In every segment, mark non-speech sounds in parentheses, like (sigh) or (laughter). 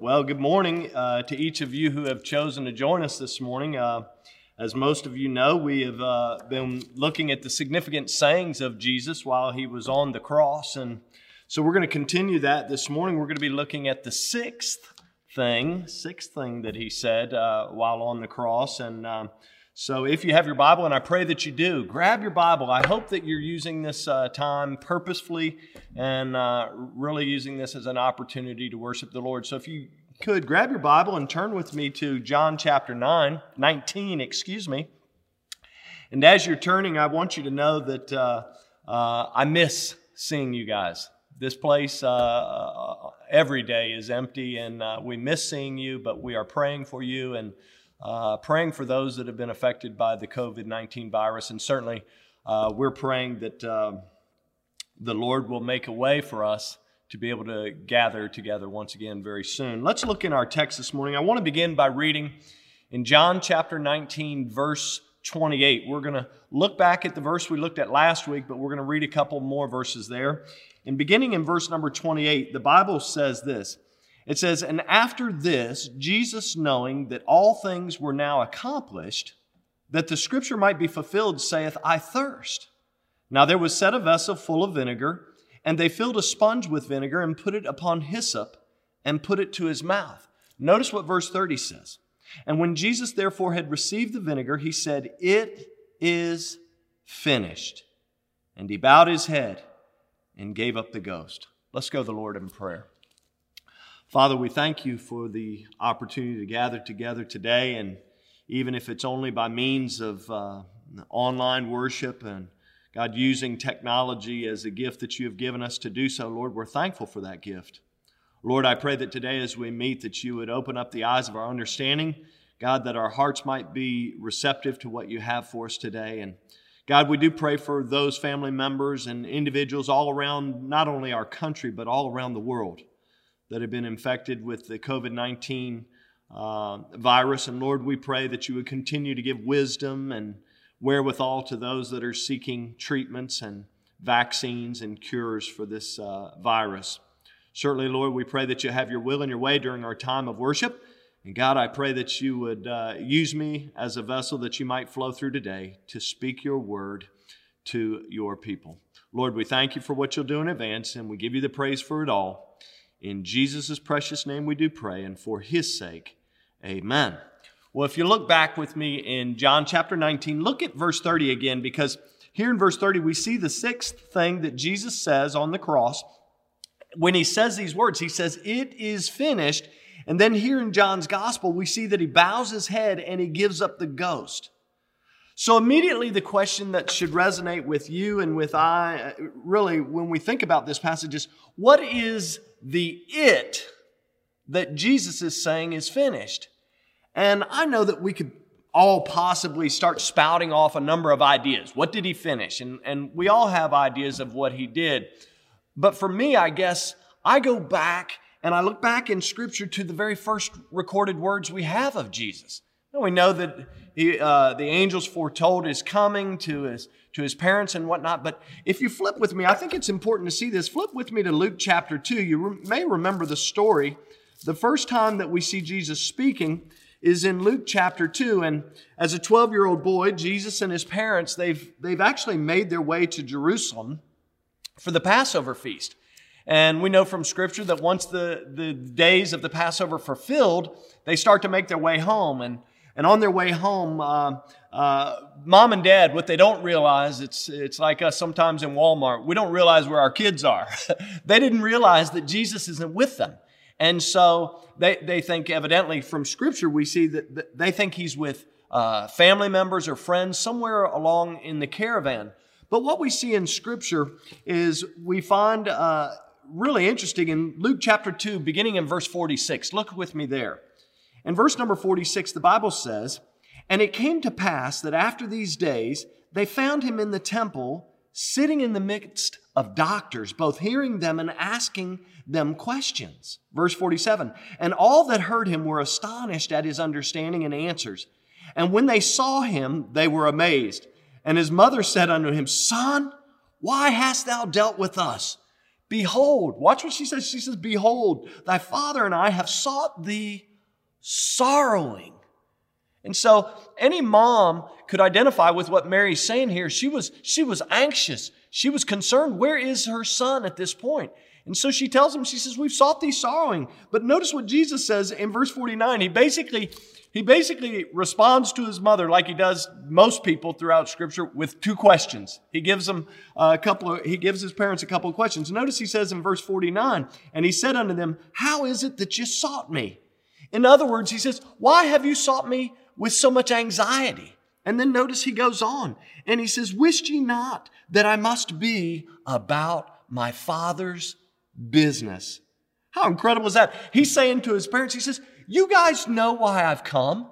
Well, good morning uh, to each of you who have chosen to join us this morning. Uh, as most of you know, we have uh, been looking at the significant sayings of Jesus while he was on the cross. And so we're going to continue that this morning. We're going to be looking at the sixth thing, sixth thing that he said uh, while on the cross. And um, so if you have your Bible, and I pray that you do, grab your Bible. I hope that you're using this uh, time purposefully and uh, really using this as an opportunity to worship the Lord. So if you could, grab your Bible and turn with me to John chapter 9, 19, excuse me. And as you're turning, I want you to know that uh, uh, I miss seeing you guys. This place uh, uh every day is empty, and we miss seeing you, but we are praying for you and uh, praying for those that have been affected by the COVID 19 virus. And certainly, uh, we're praying that uh, the Lord will make a way for us to be able to gather together once again very soon. Let's look in our text this morning. I want to begin by reading in John chapter 19, verse 28. We're going to look back at the verse we looked at last week, but we're going to read a couple more verses there. And beginning in verse number 28, the Bible says this it says, And after this, Jesus, knowing that all things were now accomplished, that the scripture might be fulfilled, saith, I thirst. Now there was set a vessel full of vinegar, and they filled a sponge with vinegar and put it upon hyssop and put it to his mouth. Notice what verse 30 says. And when Jesus therefore had received the vinegar, he said, It is finished. And he bowed his head and gave up the ghost. Let's go to the Lord in prayer. Father, we thank you for the opportunity to gather together today, and even if it's only by means of uh, online worship and God using technology as a gift that you have given us to do so, Lord, we're thankful for that gift. Lord, I pray that today as we meet, that you would open up the eyes of our understanding, God, that our hearts might be receptive to what you have for us today. And God, we do pray for those family members and individuals all around not only our country, but all around the world that have been infected with the COVID 19 uh, virus. And Lord, we pray that you would continue to give wisdom and wherewithal to those that are seeking treatments and vaccines and cures for this uh, virus. Certainly, Lord, we pray that you have your will and your way during our time of worship. And God, I pray that you would uh, use me as a vessel that you might flow through today to speak your word to your people. Lord, we thank you for what you'll do in advance, and we give you the praise for it all. In Jesus' precious name we do pray, and for his sake, amen. Well, if you look back with me in John chapter 19, look at verse 30 again, because here in verse 30, we see the sixth thing that Jesus says on the cross. When he says these words, he says, It is finished. And then here in John's gospel, we see that he bows his head and he gives up the ghost. So immediately the question that should resonate with you and with I, uh, really, when we think about this passage is, what is the it that Jesus is saying is finished? And I know that we could all possibly start spouting off a number of ideas. What did he finish? And, and we all have ideas of what he did. But for me, I guess I go back and I look back in Scripture to the very first recorded words we have of Jesus. And we know that he, uh, the angels foretold his coming to his, to his parents and whatnot. But if you flip with me, I think it's important to see this. Flip with me to Luke chapter 2. You re- may remember the story. The first time that we see Jesus speaking is in Luke chapter 2. And as a 12 year old boy, Jesus and his parents, they've, they've actually made their way to Jerusalem for the Passover feast. And we know from Scripture that once the, the days of the Passover fulfilled, they start to make their way home. And and on their way home, uh, uh, mom and dad, what they don't realize, it's, it's like us sometimes in Walmart, we don't realize where our kids are. (laughs) they didn't realize that Jesus isn't with them. And so they, they think, evidently, from Scripture, we see that, they think he's with uh, family members or friends somewhere along in the caravan. But what we see in Scripture is we find uh, really interesting in Luke chapter 2, beginning in verse 46. Look with me there. In verse number 46, the Bible says, And it came to pass that after these days, they found him in the temple, sitting in the midst of doctors, both hearing them and asking them questions. Verse 47 And all that heard him were astonished at his understanding and answers. And when they saw him, they were amazed. And his mother said unto him, Son, why hast thou dealt with us? Behold, watch what she says. She says, Behold, thy father and I have sought thee sorrowing. And so any mom could identify with what Mary's saying here. She was, she was anxious. She was concerned. Where is her son at this point? And so she tells him, she says, We've sought thee sorrowing. But notice what Jesus says in verse 49. He basically, he basically responds to his mother like he does most people throughout scripture with two questions. He gives them a couple of, he gives his parents a couple of questions. Notice he says in verse 49, and he said unto them, How is it that you sought me? In other words, he says, Why have you sought me with so much anxiety? And then notice he goes on and he says, Wished ye not that I must be about my father's business. How incredible is that? He's saying to his parents, he says, You guys know why I've come.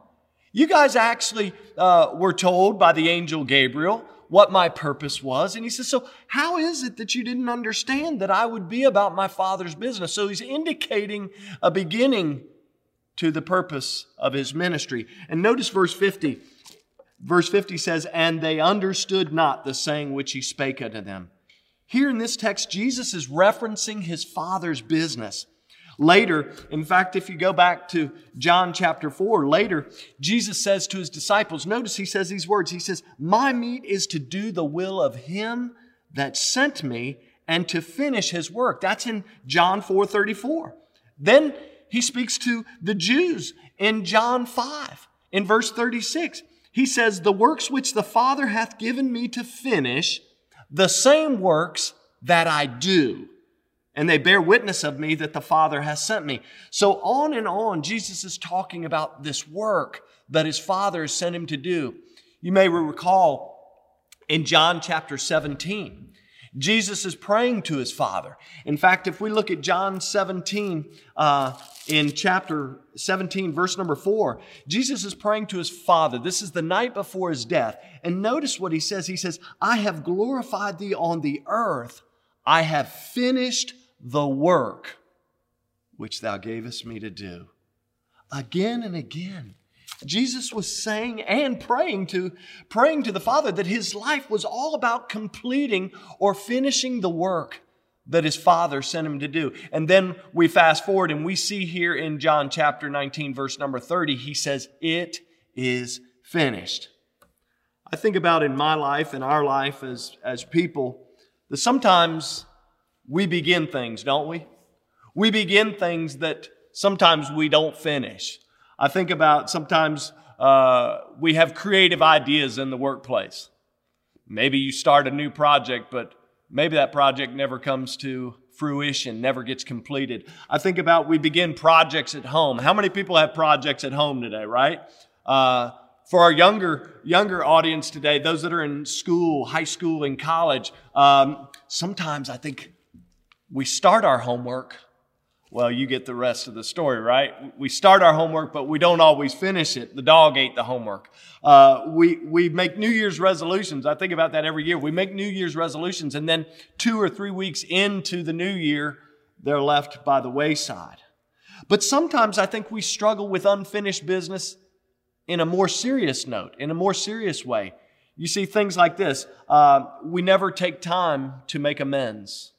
You guys actually uh, were told by the angel Gabriel what my purpose was. And he says, So, how is it that you didn't understand that I would be about my father's business? So, he's indicating a beginning to the purpose of his ministry. And notice verse 50. Verse 50 says, And they understood not the saying which he spake unto them. Here in this text, Jesus is referencing his Father's business. Later, in fact, if you go back to John chapter 4, later, Jesus says to his disciples, notice he says these words. He says, My meat is to do the will of him that sent me and to finish his work. That's in John 4 34. Then he speaks to the Jews in John 5, in verse 36. He says, The works which the Father hath given me to finish, the same works that I do. And they bear witness of me that the Father has sent me. So on and on, Jesus is talking about this work that his Father has sent him to do. You may recall in John chapter 17, Jesus is praying to his Father. In fact, if we look at John 17, uh, in chapter 17, verse number 4, Jesus is praying to his Father. This is the night before his death. And notice what he says. He says, I have glorified thee on the earth. I have finished the work which thou gavest me to do. Again and again, Jesus was saying and praying to, praying to the Father that his life was all about completing or finishing the work that his Father sent him to do. And then we fast forward and we see here in John chapter 19, verse number 30, he says, It is finished. I think about in my life and our life as, as people that sometimes we begin things, don't we? We begin things that sometimes we don't finish. I think about sometimes uh, we have creative ideas in the workplace. Maybe you start a new project, but maybe that project never comes to fruition, never gets completed. I think about we begin projects at home. How many people have projects at home today, right? Uh, for our younger younger audience today, those that are in school, high school, and college, um, sometimes I think we start our homework well, you get the rest of the story, right? We start our homework, but we don't always finish it. The dog ate the homework. Uh, we, we make New Year's resolutions. I think about that every year. We make New Year's resolutions, and then two or three weeks into the new year, they're left by the wayside. But sometimes I think we struggle with unfinished business in a more serious note, in a more serious way. You see things like this. Uh, we never take time to make amends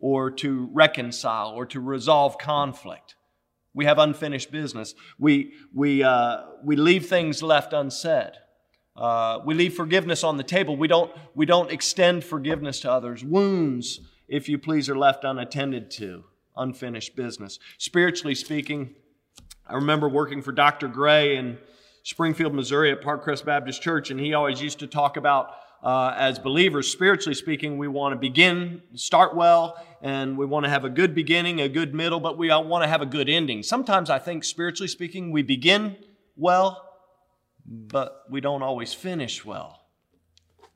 or to reconcile or to resolve conflict. We have unfinished business. We, we, uh, we leave things left unsaid. Uh, we leave forgiveness on the table. We don't, we don't extend forgiveness to others. Wounds, if you please, are left unattended to. Unfinished business. Spiritually speaking, I remember working for Dr. Gray in Springfield, Missouri at Parkcrest Baptist Church, and he always used to talk about uh, as believers, spiritually speaking, we want to begin, start well, and we want to have a good beginning, a good middle, but we want to have a good ending. Sometimes I think, spiritually speaking, we begin well, but we don't always finish well.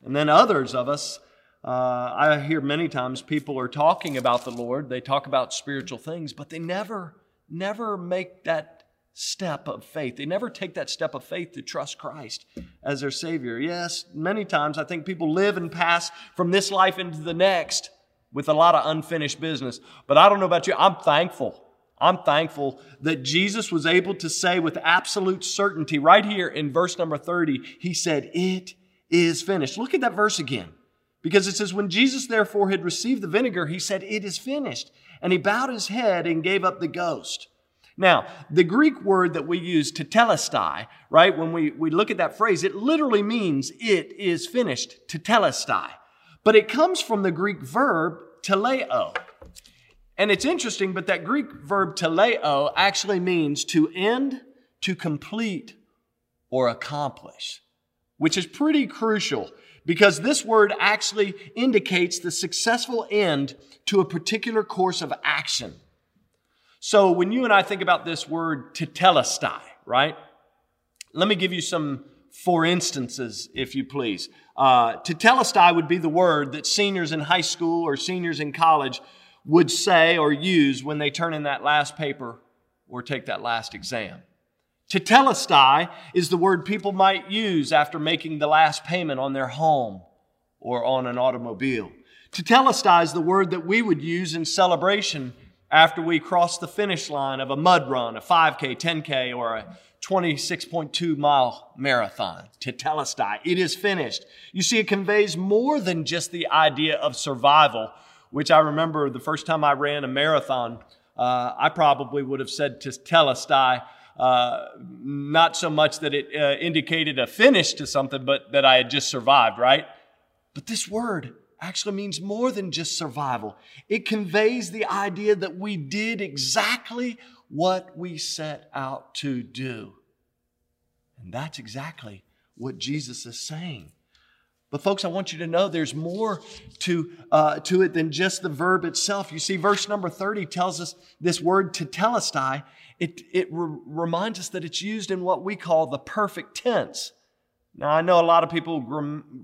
And then others of us, uh, I hear many times people are talking about the Lord, they talk about spiritual things, but they never, never make that step of faith. They never take that step of faith to trust Christ as their Savior. Yes, many times I think people live and pass from this life into the next with a lot of unfinished business. But I don't know about you, I'm thankful. I'm thankful that Jesus was able to say with absolute certainty, right here in verse number 30, He said, It is finished. Look at that verse again. Because it says, When Jesus therefore had received the vinegar, he said, It is finished. And he bowed his head and gave up the ghost. Now, the Greek word that we use, to tetelestai, right, when we, we look at that phrase, it literally means it is finished, to tetelestai. But it comes from the Greek verb teleo. And it's interesting, but that Greek verb teleo actually means to end, to complete, or accomplish, which is pretty crucial because this word actually indicates the successful end to a particular course of action. So when you and I think about this word tetelestai, right? Let me give you some for instances, if you please. Uh, tetelestai would be the word that seniors in high school or seniors in college would say or use when they turn in that last paper or take that last exam. Tetelestai is the word people might use after making the last payment on their home or on an automobile. Tetelestai is the word that we would use in celebration after we cross the finish line of a mud run, a 5K, 10K, or a 26.2 mile marathon. Tetelestai. It is finished. You see, it conveys more than just the idea of survival, which I remember the first time I ran a marathon, uh, I probably would have said to tell Tetelestai. Uh, not so much that it uh, indicated a finish to something, but that I had just survived, right? But this word, actually means more than just survival. It conveys the idea that we did exactly what we set out to do. And that's exactly what Jesus is saying. But, folks, I want you to know there's more to, uh, to it than just the verb itself. You see, verse number 30 tells us this word to tetelestai. It, it re- reminds us that it's used in what we call the perfect tense. Now, I know a lot of people,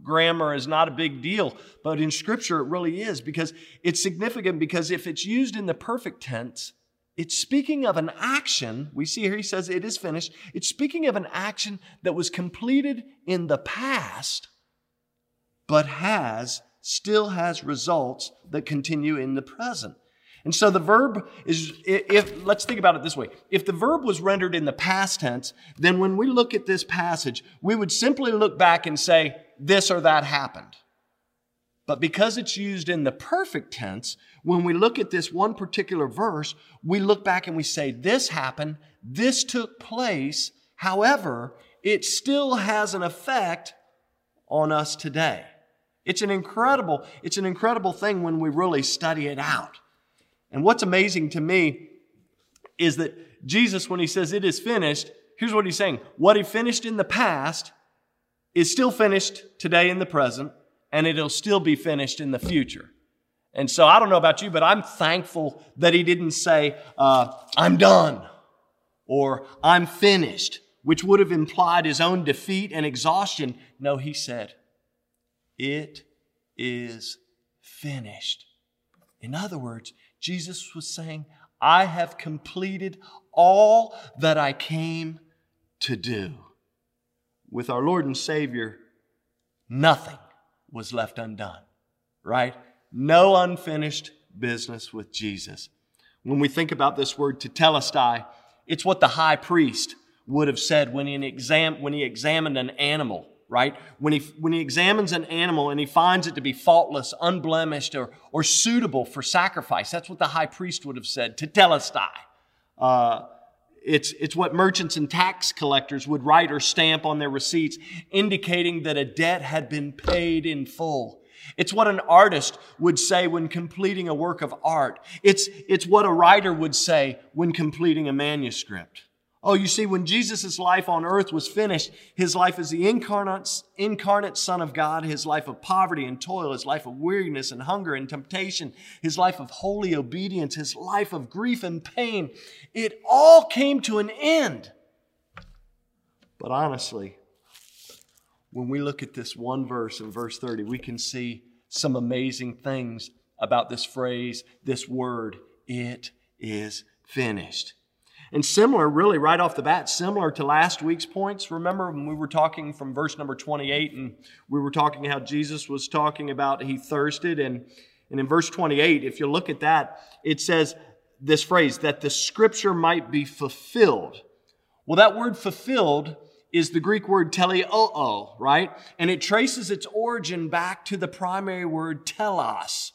grammar is not a big deal, but in Scripture it really is because it's significant because if it's used in the perfect tense, it's speaking of an action. We see here he says it is finished. It's speaking of an action that was completed in the past, but has, still has results that continue in the present. And so the verb is, if, let's think about it this way. If the verb was rendered in the past tense, then when we look at this passage, we would simply look back and say, this or that happened. But because it's used in the perfect tense, when we look at this one particular verse, we look back and we say, this happened, this took place, however, it still has an effect on us today. It's an incredible, it's an incredible thing when we really study it out. And what's amazing to me is that Jesus, when he says it is finished, here's what he's saying. What he finished in the past is still finished today in the present, and it'll still be finished in the future. And so I don't know about you, but I'm thankful that he didn't say, uh, I'm done or I'm finished, which would have implied his own defeat and exhaustion. No, he said, It is finished. In other words, Jesus was saying, I have completed all that I came to do. With our Lord and Savior, nothing was left undone, right? No unfinished business with Jesus. When we think about this word tetelestai, it's what the high priest would have said when he, exam- when he examined an animal right? When he, when he examines an animal and he finds it to be faultless, unblemished, or, or suitable for sacrifice, that's what the high priest would have said, tetelestai. Uh, it's, it's what merchants and tax collectors would write or stamp on their receipts, indicating that a debt had been paid in full. It's what an artist would say when completing a work of art. It's, it's what a writer would say when completing a manuscript. Oh, you see, when Jesus' life on earth was finished, his life as the incarnate, incarnate Son of God, his life of poverty and toil, his life of weariness and hunger and temptation, his life of holy obedience, his life of grief and pain, it all came to an end. But honestly, when we look at this one verse in verse 30, we can see some amazing things about this phrase, this word, it is finished. And similar, really, right off the bat, similar to last week's points. Remember when we were talking from verse number 28 and we were talking how Jesus was talking about he thirsted. And, and in verse 28, if you look at that, it says this phrase, that the scripture might be fulfilled. Well, that word fulfilled is the Greek word teleoo, right? And it traces its origin back to the primary word telos.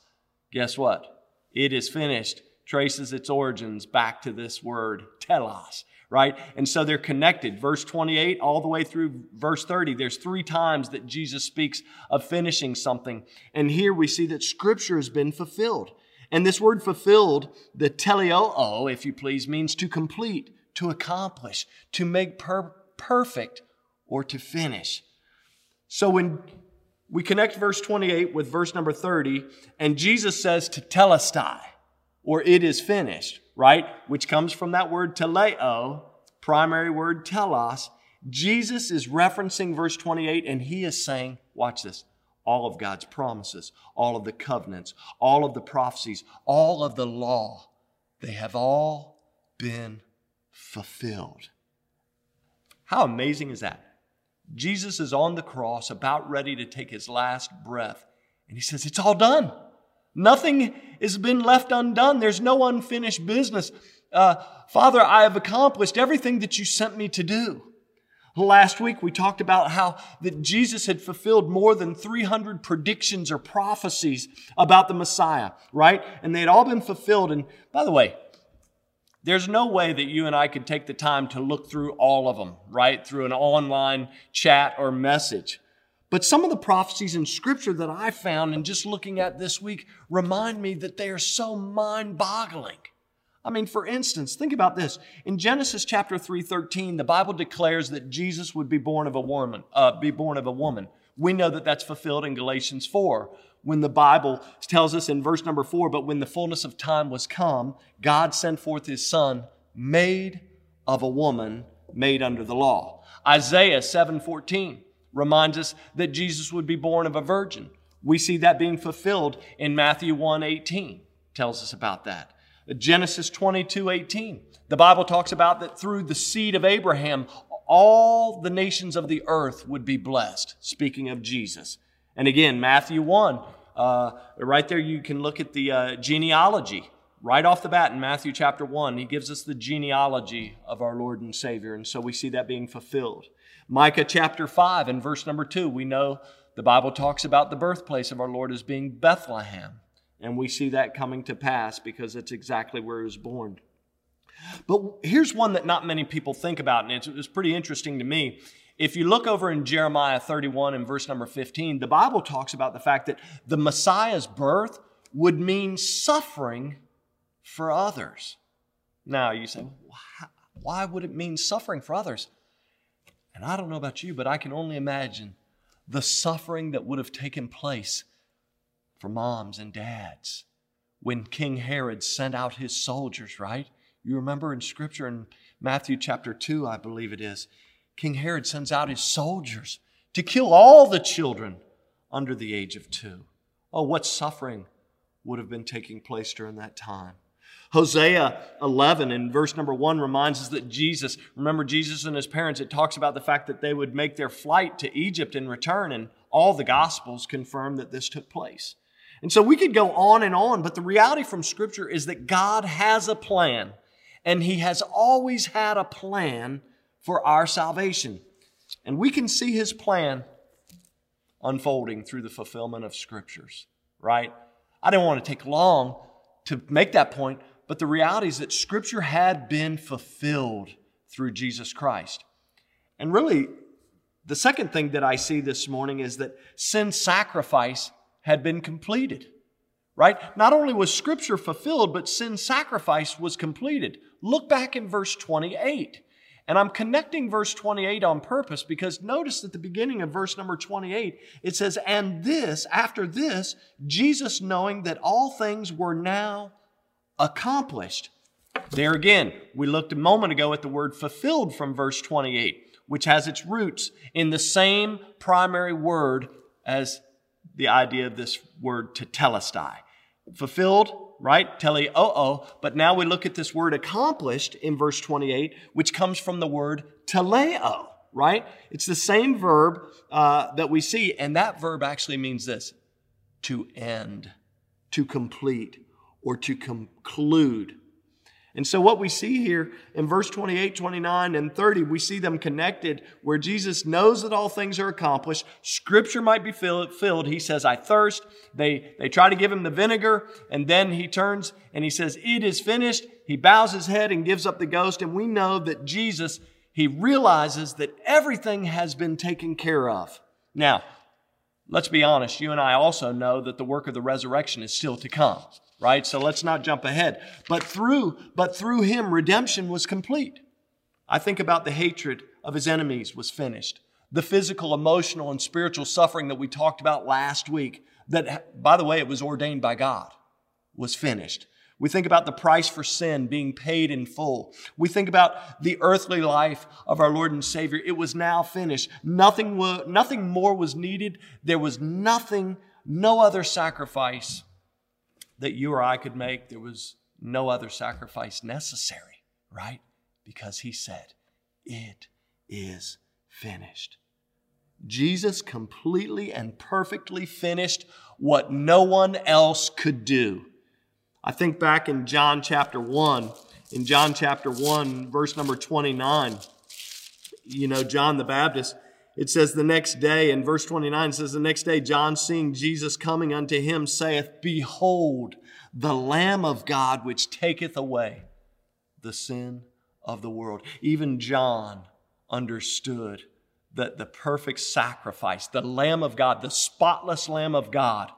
Guess what? It is finished. Traces its origins back to this word telos, right? And so they're connected. Verse 28 all the way through verse 30, there's three times that Jesus speaks of finishing something. And here we see that scripture has been fulfilled. And this word fulfilled, the teleoo, if you please, means to complete, to accomplish, to make per- perfect, or to finish. So when we connect verse 28 with verse number 30, and Jesus says to telestai, or it is finished, right? Which comes from that word teleo, primary word telos. Jesus is referencing verse 28, and he is saying, watch this, all of God's promises, all of the covenants, all of the prophecies, all of the law, they have all been fulfilled. How amazing is that? Jesus is on the cross, about ready to take his last breath, and he says, It's all done. Nothing has been left undone. There's no unfinished business. Uh, Father, I have accomplished everything that you sent me to do. Last week we talked about how that Jesus had fulfilled more than 300 predictions or prophecies about the Messiah, right? And they had all been fulfilled. And by the way, there's no way that you and I could take the time to look through all of them, right? Through an online chat or message. But some of the prophecies in scripture that I found and just looking at this week remind me that they are so mind boggling. I mean, for instance, think about this. In Genesis chapter 3:13, the Bible declares that Jesus would be born of a woman, uh, be born of a woman. We know that that's fulfilled in Galatians 4 when the Bible tells us in verse number four, but when the fullness of time was come, God sent forth his son, made of a woman, made under the law. Isaiah 7:14 reminds us that Jesus would be born of a virgin. We see that being fulfilled in Matthew 1:18 tells us about that. Genesis 22:18. The Bible talks about that through the seed of Abraham all the nations of the earth would be blessed, speaking of Jesus. And again, Matthew 1, uh, right there you can look at the uh, genealogy. Right off the bat in Matthew chapter 1, he gives us the genealogy of our Lord and Savior. And so we see that being fulfilled. Micah chapter 5 and verse number 2, we know the Bible talks about the birthplace of our Lord as being Bethlehem. And we see that coming to pass because it's exactly where he was born. But here's one that not many people think about, and it was pretty interesting to me. If you look over in Jeremiah 31 and verse number 15, the Bible talks about the fact that the Messiah's birth would mean suffering for others. Now you say, why would it mean suffering for others? And I don't know about you, but I can only imagine the suffering that would have taken place for moms and dads when King Herod sent out his soldiers, right? You remember in Scripture in Matthew chapter 2, I believe it is, King Herod sends out his soldiers to kill all the children under the age of two. Oh, what suffering would have been taking place during that time. Hosea 11 in verse number 1 reminds us that Jesus, remember Jesus and his parents, it talks about the fact that they would make their flight to Egypt and return, and all the Gospels confirm that this took place. And so we could go on and on, but the reality from Scripture is that God has a plan, and He has always had a plan for our salvation. And we can see his plan unfolding through the fulfillment of scriptures, right? I didn't want to take long to make that point, but the reality is that scripture had been fulfilled through Jesus Christ. And really, the second thing that I see this morning is that sin sacrifice had been completed. Right? Not only was scripture fulfilled, but sin sacrifice was completed. Look back in verse 28. And I'm connecting verse 28 on purpose because notice at the beginning of verse number 28, it says, And this, after this, Jesus knowing that all things were now accomplished. There again, we looked a moment ago at the word fulfilled from verse 28, which has its roots in the same primary word as the idea of this word tetelestai. Fulfilled right? Teleoo. But now we look at this word accomplished in verse 28, which comes from the word teleo, right? It's the same verb uh, that we see, and that verb actually means this to end, to complete, or to conclude. And so, what we see here in verse 28, 29, and 30, we see them connected where Jesus knows that all things are accomplished. Scripture might be filled. He says, I thirst. They, they try to give him the vinegar, and then he turns and he says, It is finished. He bows his head and gives up the ghost. And we know that Jesus, he realizes that everything has been taken care of. Now, let's be honest, you and I also know that the work of the resurrection is still to come right? So let's not jump ahead. But through, but through him, redemption was complete. I think about the hatred of his enemies was finished. The physical, emotional, and spiritual suffering that we talked about last week, that, by the way, it was ordained by God, was finished. We think about the price for sin being paid in full. We think about the earthly life of our Lord and Savior. It was now finished. Nothing, nothing more was needed. There was nothing, no other sacrifice that you or I could make. There was no other sacrifice necessary, right? Because he said, It is finished. Jesus completely and perfectly finished what no one else could do. I think back in John chapter 1, in John chapter 1, verse number 29, you know, John the Baptist, it says the next day, in verse 29, says, The next day, John seeing Jesus coming unto him saith, Behold, the Lamb of God which taketh away the sin of the world. Even John understood that the perfect sacrifice, the Lamb of God, the spotless Lamb of God,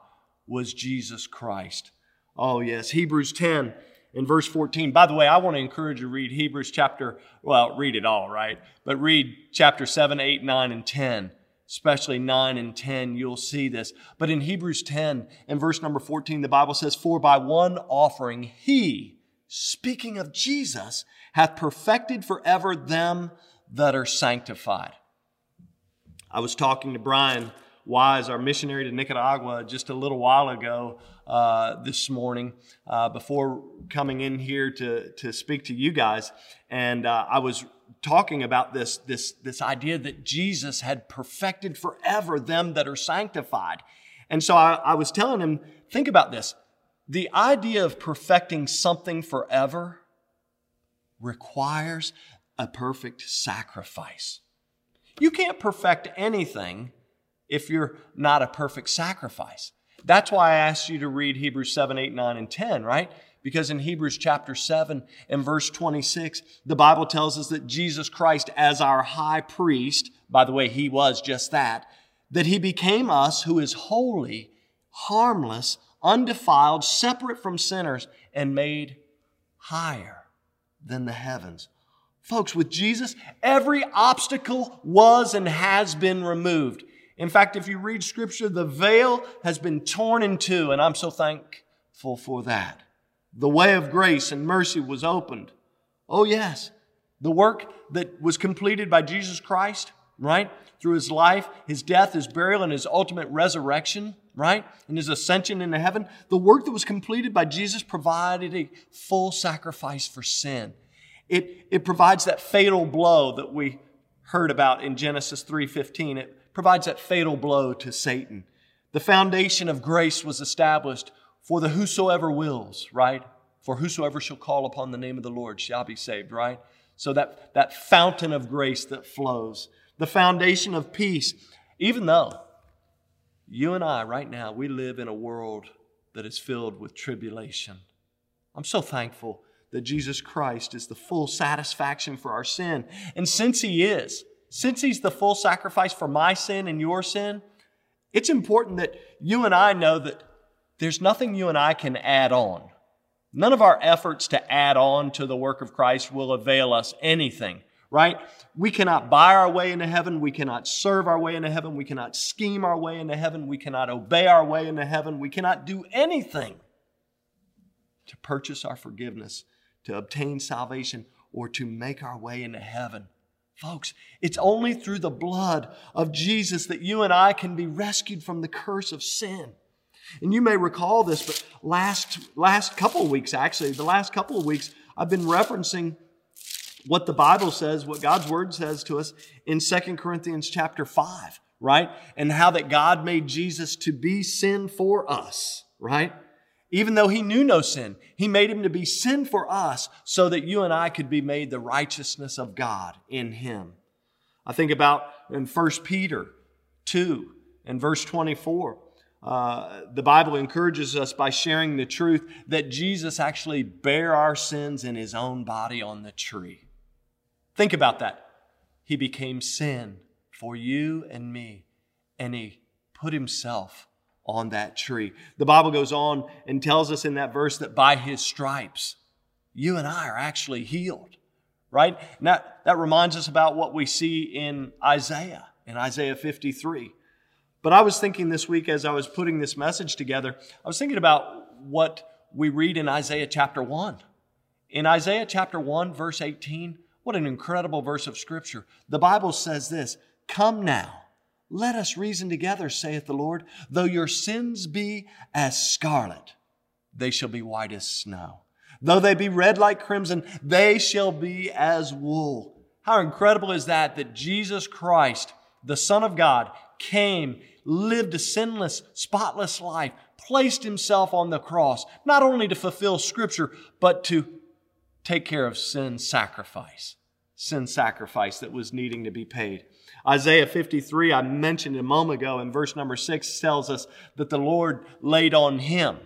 was Jesus Christ. Oh, yes. Hebrews 10 in verse 14. By the way, I want to encourage you to read Hebrews chapter, well, read it all, right? But read chapter 7, 8, 9, and 10. Especially 9 and 10, you'll see this. But in Hebrews 10 and verse number 14, the Bible says, For by one offering he, speaking of Jesus, hath perfected forever them that are sanctified. I was talking to Brian Wise, our missionary to Nicaragua, just a little while ago uh, this morning uh, before coming in here to, to speak to you guys. And uh, I was talking about this, this, this idea that Jesus had perfected forever them that are sanctified. And so I, I was telling him, think about this. The idea of perfecting something forever requires a perfect sacrifice. You can't perfect anything if you're not a perfect sacrifice. That's why I asked you to read Hebrews 7, 8, 9, and 10, right? Because in Hebrews chapter 7 and verse 26, the Bible tells us that Jesus Christ, as our high priest, by the way, he was just that, that he became us who is holy, harmless, undefiled, separate from sinners, and made higher than the heavens. Folks, with Jesus, every obstacle was and has been removed. In fact, if you read scripture, the veil has been torn in two, and I'm so thankful for that. The way of grace and mercy was opened. Oh, yes. The work that was completed by Jesus Christ, right? Through his life, his death, his burial, and his ultimate resurrection, right? And his ascension into heaven. The work that was completed by Jesus provided a full sacrifice for sin. It, it provides that fatal blow that we heard about in Genesis 3:15. It provides that fatal blow to Satan. The foundation of grace was established for the whosoever wills, right? For whosoever shall call upon the name of the Lord shall be saved, right? So that, that fountain of grace that flows, the foundation of peace, even though you and I, right now, we live in a world that is filled with tribulation. I'm so thankful that Jesus Christ is the full satisfaction for our sin. And since He is, since he's the full sacrifice for my sin and your sin, it's important that you and I know that there's nothing you and I can add on. None of our efforts to add on to the work of Christ will avail us anything, right? We cannot buy our way into heaven. We cannot serve our way into heaven. We cannot scheme our way into heaven. We cannot obey our way into heaven. We cannot do anything to purchase our forgiveness, to obtain salvation, or to make our way into heaven. Folks, it's only through the blood of Jesus that you and I can be rescued from the curse of sin. And you may recall this, but last, last couple of weeks, actually, the last couple of weeks, I've been referencing what the Bible says, what God's Word says to us in Second Corinthians chapter 5, right? And how that God made Jesus to be sin for us, right? Even though he knew no sin, he made him to be sin for us so that you and I could be made the righteousness of God in him. I think about in 1 Peter 2 and verse 24. Uh, the Bible encourages us by sharing the truth that Jesus actually bare our sins in his own body on the tree. Think about that. He became sin for you and me, and he put himself on that tree. The Bible goes on and tells us in that verse that by his stripes, you and I are actually healed, right? And that, that reminds us about what we see in Isaiah, in Isaiah 53. But I was thinking this week as I was putting this message together, I was thinking about what we read in Isaiah chapter 1. In Isaiah chapter 1, verse 18, what an incredible verse of Scripture. The Bible says this Come now, let us reason together, saith the Lord. Though your sins be as scarlet, they shall be white as snow. Though they be red like crimson, they shall be as wool. How incredible is that, that Jesus Christ, the Son of God, came, lived a sinless, spotless life, placed himself on the cross, not only to fulfill Scripture, but to take care of sin sacrifice, sin sacrifice that was needing to be paid. Isaiah 53, I mentioned a moment ago, in verse number 6 tells us that the Lord laid on him,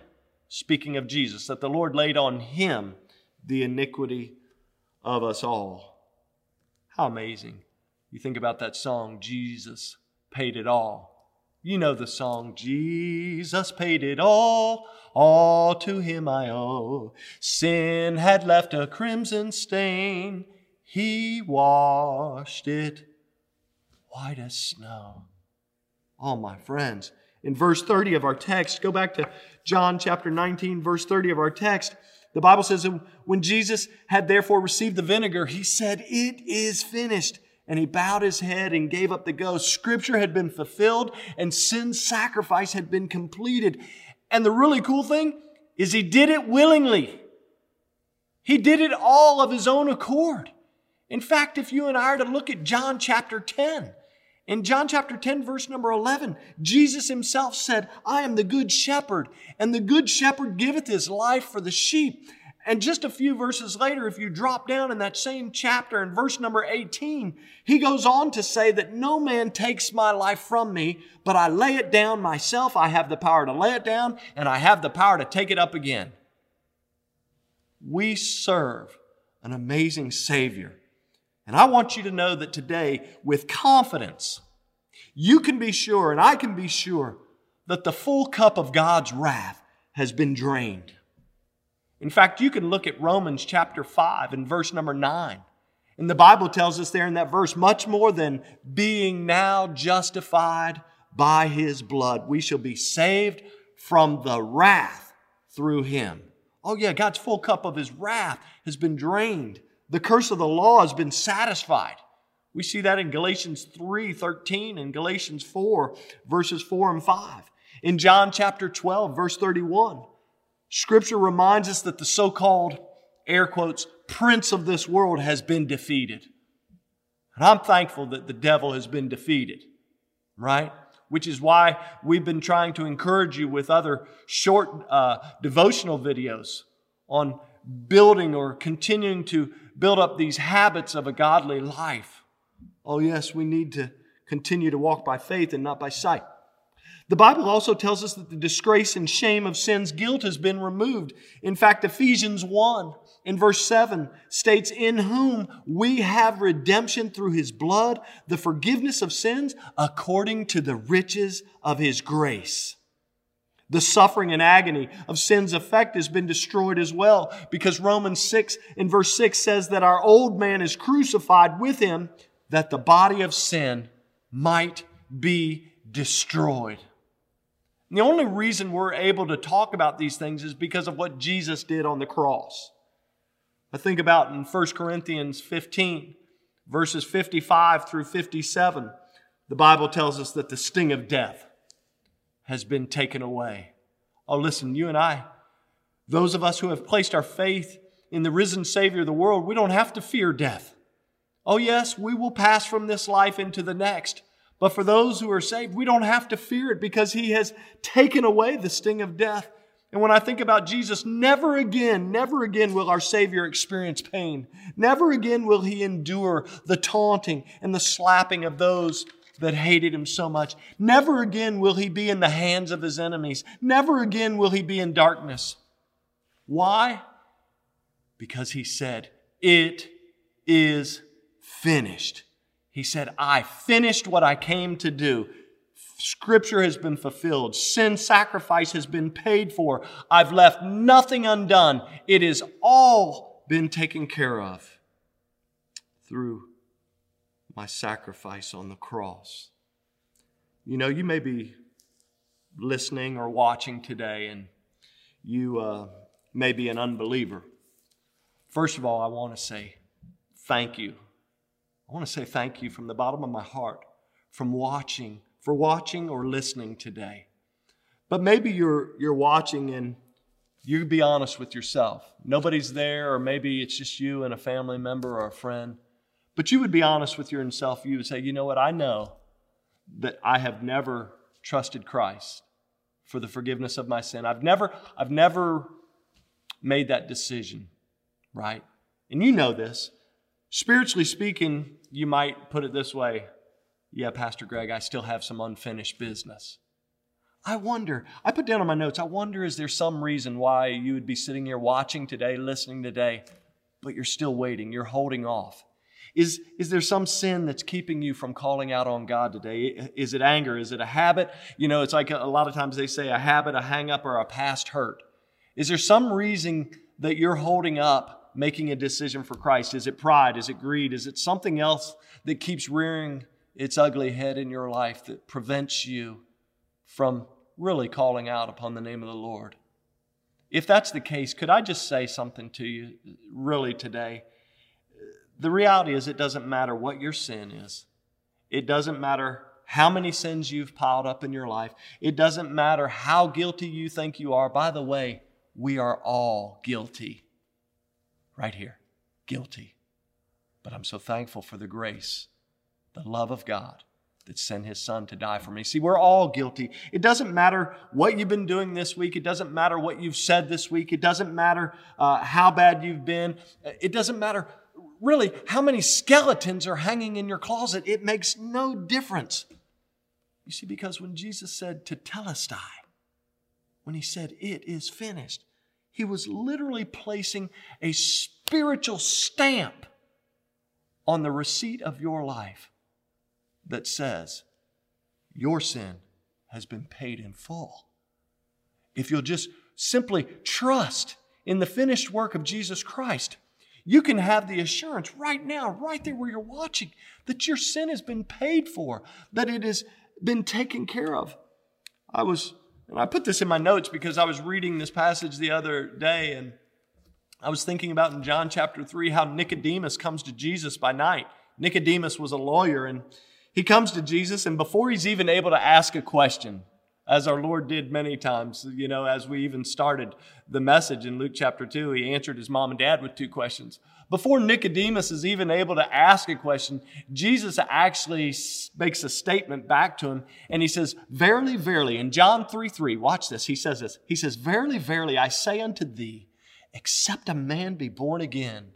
speaking of Jesus, that the Lord laid on him the iniquity of us all. How amazing. You think about that song, Jesus paid it all. You know the song, Jesus paid it all, all to him I owe. Sin had left a crimson stain, he washed it white as snow. Oh, my friends. In verse 30 of our text, go back to John chapter 19, verse 30 of our text. The Bible says, When Jesus had therefore received the vinegar, he said, It is finished and he bowed his head and gave up the ghost. Scripture had been fulfilled and sin sacrifice had been completed. And the really cool thing is he did it willingly. He did it all of his own accord. In fact, if you and I are to look at John chapter 10, in John chapter 10, verse number 11, Jesus himself said, I am the good shepherd, and the good shepherd giveth his life for the sheep. And just a few verses later, if you drop down in that same chapter in verse number 18, he goes on to say that no man takes my life from me, but I lay it down myself. I have the power to lay it down and I have the power to take it up again. We serve an amazing Savior. And I want you to know that today, with confidence, you can be sure and I can be sure that the full cup of God's wrath has been drained. In fact, you can look at Romans chapter 5 and verse number 9. And the Bible tells us there in that verse, much more than being now justified by his blood, we shall be saved from the wrath through him. Oh, yeah, God's full cup of his wrath has been drained. The curse of the law has been satisfied. We see that in Galatians 3 13 and Galatians 4, verses 4 and 5. In John chapter 12, verse 31, Scripture reminds us that the so called, air quotes, prince of this world has been defeated. And I'm thankful that the devil has been defeated, right? Which is why we've been trying to encourage you with other short uh, devotional videos on building or continuing to build up these habits of a godly life. Oh, yes, we need to continue to walk by faith and not by sight. The Bible also tells us that the disgrace and shame of sin's guilt has been removed. In fact, Ephesians 1 in verse 7 states, In whom we have redemption through his blood, the forgiveness of sins, according to the riches of his grace. The suffering and agony of sin's effect has been destroyed as well because Romans 6 in verse 6 says that our old man is crucified with him that the body of sin might be destroyed. And the only reason we're able to talk about these things is because of what Jesus did on the cross. I think about in 1 Corinthians 15, verses 55 through 57, the Bible tells us that the sting of death has been taken away. Oh, listen, you and I, those of us who have placed our faith in the risen Savior of the world, we don't have to fear death. Oh, yes, we will pass from this life into the next. But for those who are saved, we don't have to fear it because He has taken away the sting of death. And when I think about Jesus, never again, never again will our Savior experience pain. Never again will he endure the taunting and the slapping of those that hated him so much. Never again will he be in the hands of his enemies. Never again will he be in darkness. Why? Because he said, It is finished. He said, I finished what I came to do. Scripture has been fulfilled. Sin sacrifice has been paid for. I've left nothing undone. It has all been taken care of through my sacrifice on the cross. You know, you may be listening or watching today and you uh, may be an unbeliever. First of all, I want to say thank you. I want to say thank you from the bottom of my heart from watching for watching or listening today. But maybe you're, you're watching and you be honest with yourself. Nobody's there, or maybe it's just you and a family member or a friend. But you would be honest with yourself. You would say, you know what? I know that I have never trusted Christ for the forgiveness of my sin. I've never, I've never made that decision, right? And you know this. Spiritually speaking, you might put it this way yeah, Pastor Greg, I still have some unfinished business. I wonder, I put down on my notes, I wonder is there some reason why you would be sitting here watching today, listening today, but you're still waiting, you're holding off? Is, is there some sin that's keeping you from calling out on God today? Is it anger? Is it a habit? You know, it's like a, a lot of times they say a habit, a hang up, or a past hurt. Is there some reason that you're holding up making a decision for Christ? Is it pride? Is it greed? Is it something else that keeps rearing its ugly head in your life that prevents you from really calling out upon the name of the Lord. If that's the case, could I just say something to you really today? The reality is, it doesn't matter what your sin is, it doesn't matter how many sins you've piled up in your life, it doesn't matter how guilty you think you are. By the way, we are all guilty. Right here, guilty. But I'm so thankful for the grace the love of God that sent his son to die for me. See, we're all guilty. It doesn't matter what you've been doing this week. It doesn't matter what you've said this week. It doesn't matter uh, how bad you've been. It doesn't matter really how many skeletons are hanging in your closet. It makes no difference. You see, because when Jesus said tetelestai, when he said it is finished, he was literally placing a spiritual stamp on the receipt of your life that says, Your sin has been paid in full. If you'll just simply trust in the finished work of Jesus Christ, you can have the assurance right now, right there where you're watching, that your sin has been paid for, that it has been taken care of. I was, and I put this in my notes because I was reading this passage the other day and I was thinking about in John chapter 3 how Nicodemus comes to Jesus by night. Nicodemus was a lawyer and he comes to Jesus, and before he's even able to ask a question, as our Lord did many times, you know, as we even started the message in Luke chapter 2, he answered his mom and dad with two questions. Before Nicodemus is even able to ask a question, Jesus actually makes a statement back to him, and he says, Verily, verily, in John 3 3, watch this, he says this. He says, Verily, verily, I say unto thee, except a man be born again,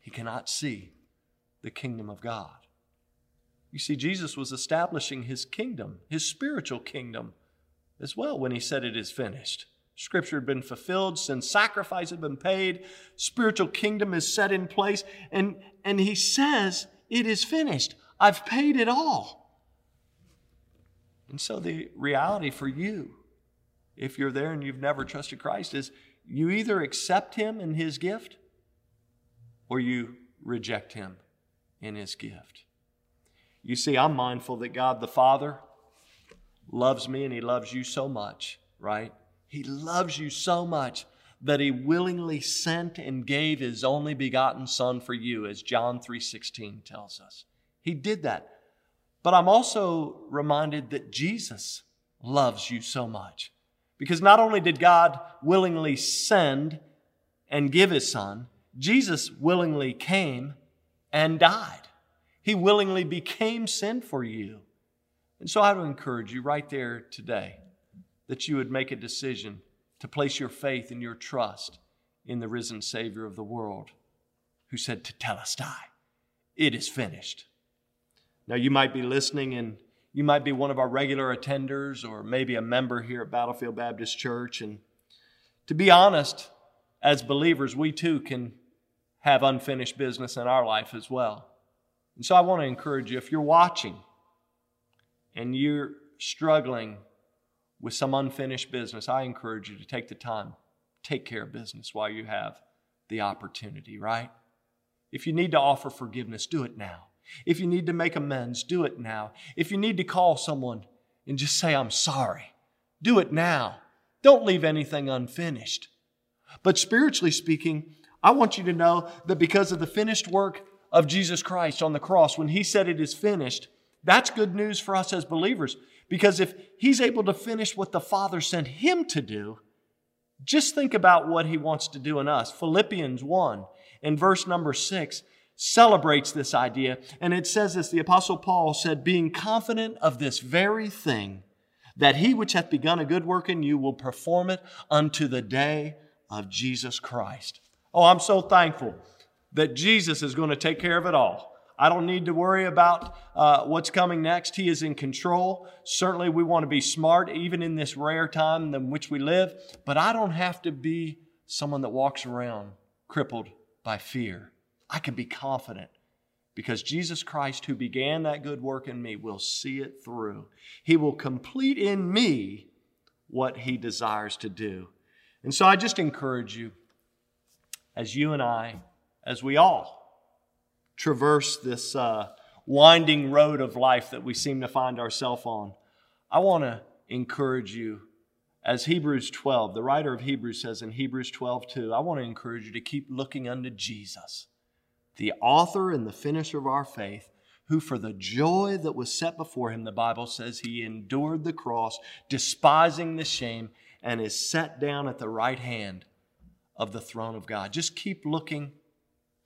he cannot see the kingdom of God. You see, Jesus was establishing his kingdom, his spiritual kingdom, as well when he said, It is finished. Scripture had been fulfilled, sin sacrifice had been paid, spiritual kingdom is set in place, and, and he says, It is finished. I've paid it all. And so the reality for you, if you're there and you've never trusted Christ, is you either accept him and his gift or you reject him in his gift. You see, I'm mindful that God the Father loves me and He loves you so much, right? He loves you so much that He willingly sent and gave His only begotten Son for you, as John 3.16 tells us. He did that. But I'm also reminded that Jesus loves you so much. Because not only did God willingly send and give His Son, Jesus willingly came and died. He willingly became sin for you. And so I would encourage you right there today that you would make a decision to place your faith and your trust in the risen Savior of the world who said tetelestai, It is finished. Now, you might be listening and you might be one of our regular attenders or maybe a member here at Battlefield Baptist Church. And to be honest, as believers, we too can have unfinished business in our life as well. And so I want to encourage you if you're watching and you're struggling with some unfinished business, I encourage you to take the time, take care of business while you have the opportunity, right? If you need to offer forgiveness, do it now. If you need to make amends, do it now. If you need to call someone and just say, I'm sorry, do it now. Don't leave anything unfinished. But spiritually speaking, I want you to know that because of the finished work of Jesus Christ on the cross, when He said it is finished, that's good news for us as believers. Because if He's able to finish what the Father sent Him to do, just think about what He wants to do in us. Philippians 1 in verse number 6 celebrates this idea. And it says this the Apostle Paul said, Being confident of this very thing, that he which hath begun a good work in you will perform it unto the day of Jesus Christ. Oh, I'm so thankful that Jesus is going to take care of it all. I don't need to worry about uh, what's coming next. He is in control. Certainly, we want to be smart, even in this rare time in which we live, but I don't have to be someone that walks around crippled by fear. I can be confident because Jesus Christ, who began that good work in me, will see it through. He will complete in me what He desires to do. And so I just encourage you, as you and I, as we all traverse this uh, winding road of life that we seem to find ourselves on, I want to encourage you. As Hebrews 12, the writer of Hebrews says in Hebrews 12, 2, I want to encourage you to keep looking unto Jesus the author and the finisher of our faith, who for the joy that was set before him, the Bible says he endured the cross, despising the shame, and is set down at the right hand of the throne of God. Just keep looking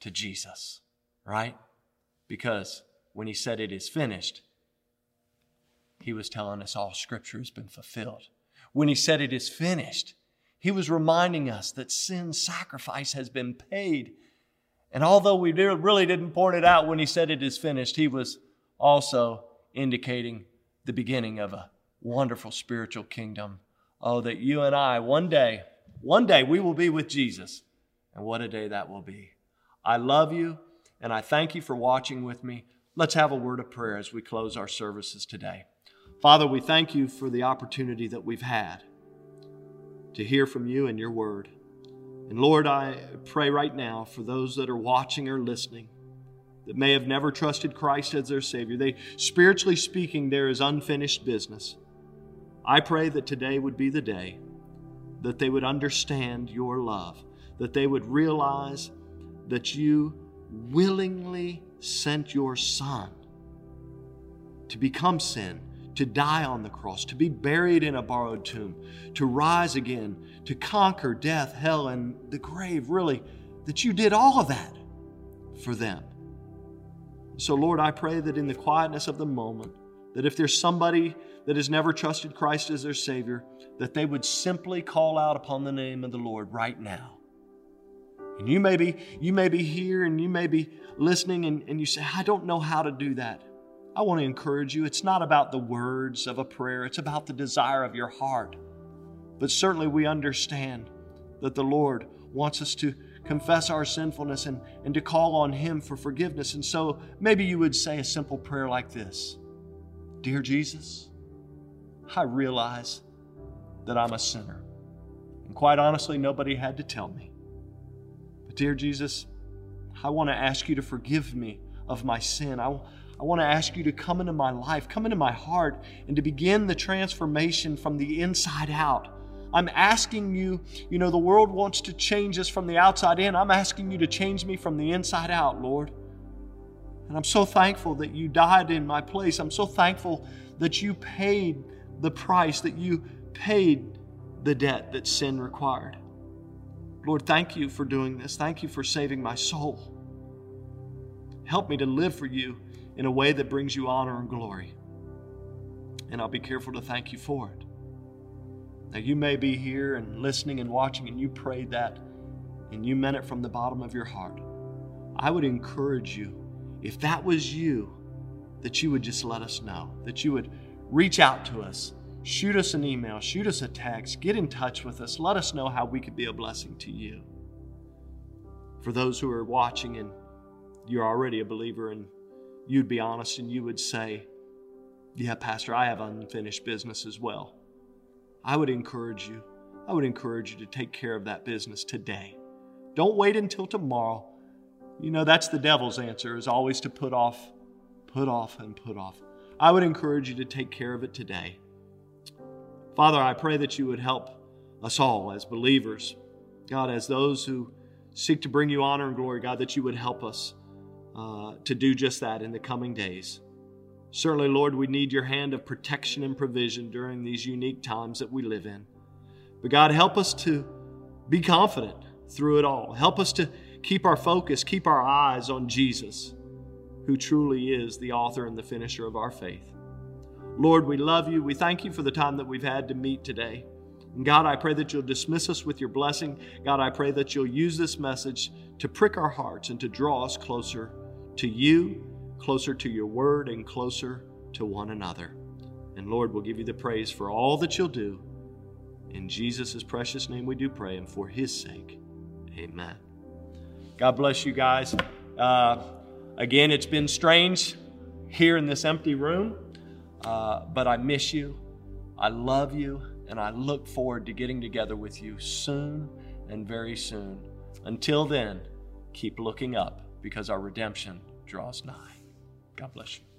to Jesus, right? Because when he said it is finished, he was telling us all scripture has been fulfilled. When he said it is finished, he was reminding us that sin's sacrifice has been paid and although we really didn't point it out when he said it is finished, he was also indicating the beginning of a wonderful spiritual kingdom. Oh, that you and I, one day, one day we will be with Jesus. And what a day that will be. I love you and I thank you for watching with me. Let's have a word of prayer as we close our services today. Father, we thank you for the opportunity that we've had to hear from you and your word. And Lord, I pray right now for those that are watching or listening that may have never trusted Christ as their Savior. They, spiritually speaking, there is unfinished business. I pray that today would be the day that they would understand your love, that they would realize that you willingly sent your Son to become sin to die on the cross, to be buried in a borrowed tomb, to rise again, to conquer death, hell, and the grave, really, that you did all of that for them. So, Lord, I pray that in the quietness of the moment, that if there's somebody that has never trusted Christ as their Savior, that they would simply call out upon the name of the Lord right now. And you may be, you may be here and you may be listening and, and you say, I don't know how to do that. I want to encourage you. It's not about the words of a prayer, it's about the desire of your heart. But certainly we understand that the Lord wants us to confess our sinfulness and, and to call on Him for forgiveness. And so maybe you would say a simple prayer like this Dear Jesus, I realize that I'm a sinner. And quite honestly, nobody had to tell me. Dear Jesus, I want to ask you to forgive me of my sin. I, I want to ask you to come into my life, come into my heart, and to begin the transformation from the inside out. I'm asking you, you know, the world wants to change us from the outside in. I'm asking you to change me from the inside out, Lord. And I'm so thankful that you died in my place. I'm so thankful that you paid the price, that you paid the debt that sin required. Lord, thank you for doing this. Thank you for saving my soul. Help me to live for you in a way that brings you honor and glory. And I'll be careful to thank you for it. Now, you may be here and listening and watching, and you prayed that and you meant it from the bottom of your heart. I would encourage you, if that was you, that you would just let us know, that you would reach out to us, shoot us an email, shoot us a text, get in touch with us, let us know how we could be a blessing to you. For those who are watching and you're already a believer and you'd be honest and you would say, Yeah, Pastor, I have unfinished business as well. I would encourage you. I would encourage you to take care of that business today. Don't wait until tomorrow. You know, that's the devil's answer, is always to put off, put off, and put off. I would encourage you to take care of it today. Father, I pray that you would help us all as believers. God, as those who seek to bring you honor and glory, God, that you would help us uh, to do just that in the coming days. Certainly, Lord, we need your hand of protection and provision during these unique times that we live in. But God, help us to be confident through it all. Help us to keep our focus, keep our eyes on Jesus, who truly is the author and the finisher of our faith. Lord, we love you. We thank you for the time that we've had to meet today. And God, I pray that you'll dismiss us with your blessing. God, I pray that you'll use this message to prick our hearts and to draw us closer to you, closer to your word, and closer to one another. And Lord, we'll give you the praise for all that you'll do. In Jesus' precious name we do pray, and for his sake. Amen. God bless you guys. Uh, again, it's been strange here in this empty room, uh, but I miss you. I love you, and I look forward to getting together with you soon and very soon. Until then, keep looking up because our redemption draws nigh. God bless you.